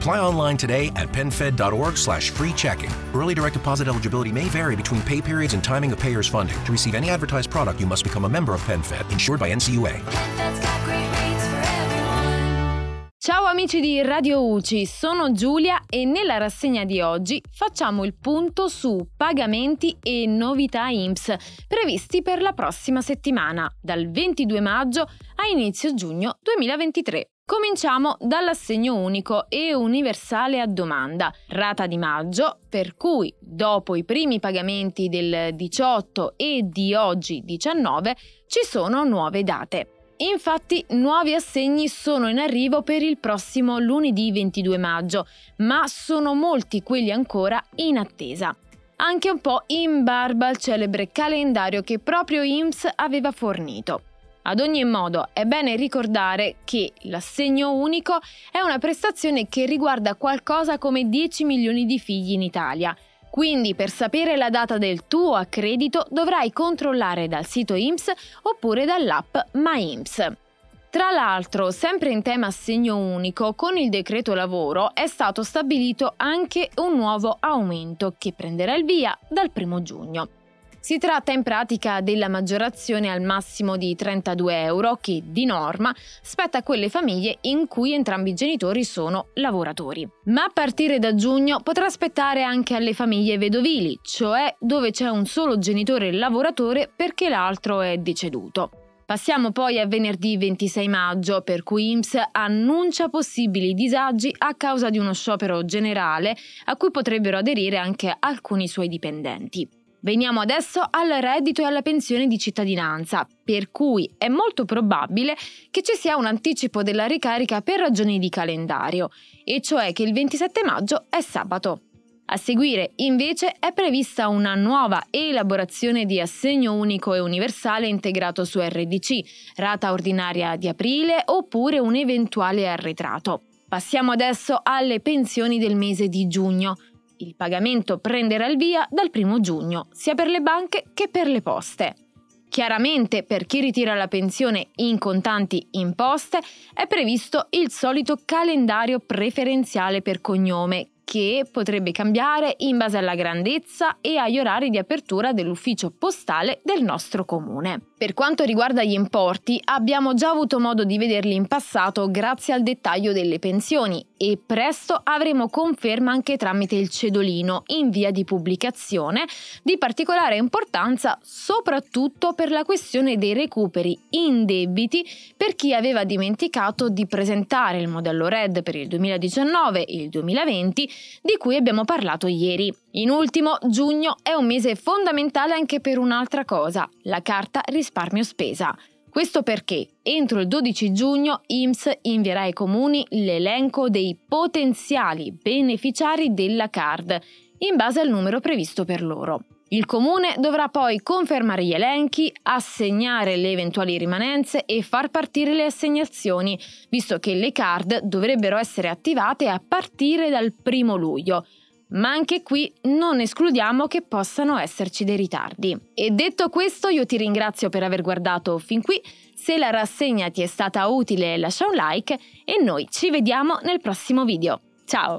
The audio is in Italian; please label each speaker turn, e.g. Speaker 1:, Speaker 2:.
Speaker 1: Apply online today at penfed.org slash free checking. Early direct deposit eligibility may vary between pay periods and timing of payer's funding. To receive any advertised product, you must become a member of PenFed, insured by NCUA.
Speaker 2: Ciao amici di Radio UCI, sono Giulia e nella rassegna di oggi facciamo il punto su pagamenti e novità IMSS previsti per la prossima settimana, dal 22 maggio a inizio giugno 2023. Cominciamo dall'assegno unico e universale a domanda, rata di maggio, per cui dopo i primi pagamenti del 18 e di oggi 19 ci sono nuove date. Infatti, nuovi assegni sono in arrivo per il prossimo lunedì 22 maggio, ma sono molti quelli ancora in attesa. Anche un po' in barba al celebre calendario che proprio IMSS aveva fornito. Ad ogni modo, è bene ricordare che l'assegno unico è una prestazione che riguarda qualcosa come 10 milioni di figli in Italia quindi per sapere la data del tuo accredito dovrai controllare dal sito IMSS oppure dall'app MyIMSS. Tra l'altro, sempre in tema assegno unico, con il decreto lavoro è stato stabilito anche un nuovo aumento che prenderà il via dal 1 giugno. Si tratta in pratica della maggiorazione al massimo di 32 euro che, di norma, spetta a quelle famiglie in cui entrambi i genitori sono lavoratori. Ma a partire da giugno potrà spettare anche alle famiglie vedovili, cioè dove c'è un solo genitore lavoratore perché l'altro è deceduto. Passiamo poi a venerdì 26 maggio, per cui IMSS annuncia possibili disagi a causa di uno sciopero generale a cui potrebbero aderire anche alcuni suoi dipendenti. Veniamo adesso al reddito e alla pensione di cittadinanza, per cui è molto probabile che ci sia un anticipo della ricarica per ragioni di calendario, e cioè che il 27 maggio è sabato. A seguire, invece, è prevista una nuova elaborazione di assegno unico e universale integrato su RDC, rata ordinaria di aprile oppure un eventuale arretrato. Passiamo adesso alle pensioni del mese di giugno. Il pagamento prenderà il via dal 1 giugno, sia per le banche che per le poste. Chiaramente per chi ritira la pensione in contanti in poste è previsto il solito calendario preferenziale per cognome che potrebbe cambiare in base alla grandezza e agli orari di apertura dell'ufficio postale del nostro comune. Per quanto riguarda gli importi, abbiamo già avuto modo di vederli in passato grazie al dettaglio delle pensioni e presto avremo conferma anche tramite il cedolino in via di pubblicazione, di particolare importanza soprattutto per la questione dei recuperi indebiti per chi aveva dimenticato di presentare il modello RED per il 2019 e il 2020 di cui abbiamo parlato ieri. In ultimo, giugno è un mese fondamentale anche per un'altra cosa, la carta risparmio spesa. Questo perché entro il 12 giugno IMSS invierà ai comuni l'elenco dei potenziali beneficiari della card, in base al numero previsto per loro. Il comune dovrà poi confermare gli elenchi, assegnare le eventuali rimanenze e far partire le assegnazioni, visto che le card dovrebbero essere attivate a partire dal primo luglio. Ma anche qui non escludiamo che possano esserci dei ritardi. E detto questo, io ti ringrazio per aver guardato fin qui. Se la rassegna ti è stata utile, lascia un like e noi ci vediamo nel prossimo video. Ciao!